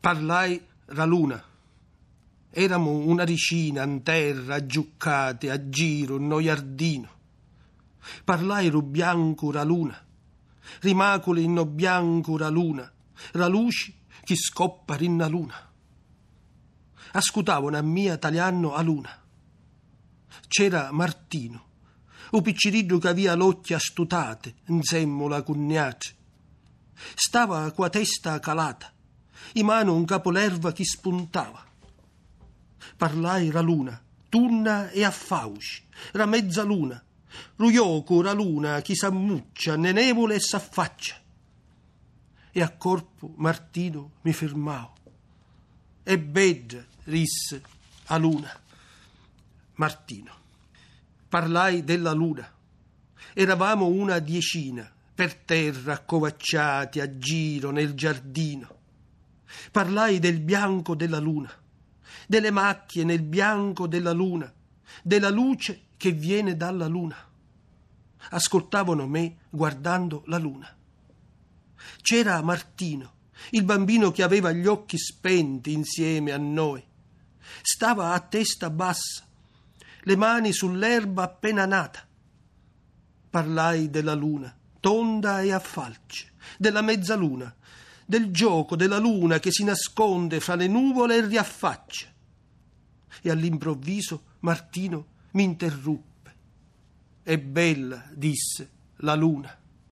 Parlai la luna. Eramo una ricina in terra, aggiuccate, a giro, in no giardino. Parlai ru bianco la luna. Rimaculi in no bianco la luna. La luce che scoppa rinna luna. Ascutavo una mia tagliando a luna. C'era Martino, un piccirillo che aveva l'occhia stutate, insieme la cugnata. Stava qua testa calata, in mano un capo l'erba che spuntava. Parlai la luna, tunna e a fauci, la mezza luna, ruioco la luna che s'ammuccia, nenevole e s'affaccia. E a corpo Martino mi fermavo. E bedda, risse a luna. Martino. Parlai della luna. Eravamo una diecina, per terra, accovacciati a giro nel giardino. Parlai del bianco della luna, delle macchie nel bianco della luna, della luce che viene dalla luna. Ascoltavano me guardando la luna. C'era Martino, il bambino che aveva gli occhi spenti insieme a noi. Stava a testa bassa, le mani sull'erba appena nata. Parlai della luna, tonda e a falce, della mezzaluna, del gioco della luna che si nasconde fra le nuvole e riaffaccia. E all'improvviso Martino mi interruppe. È bella, disse la luna.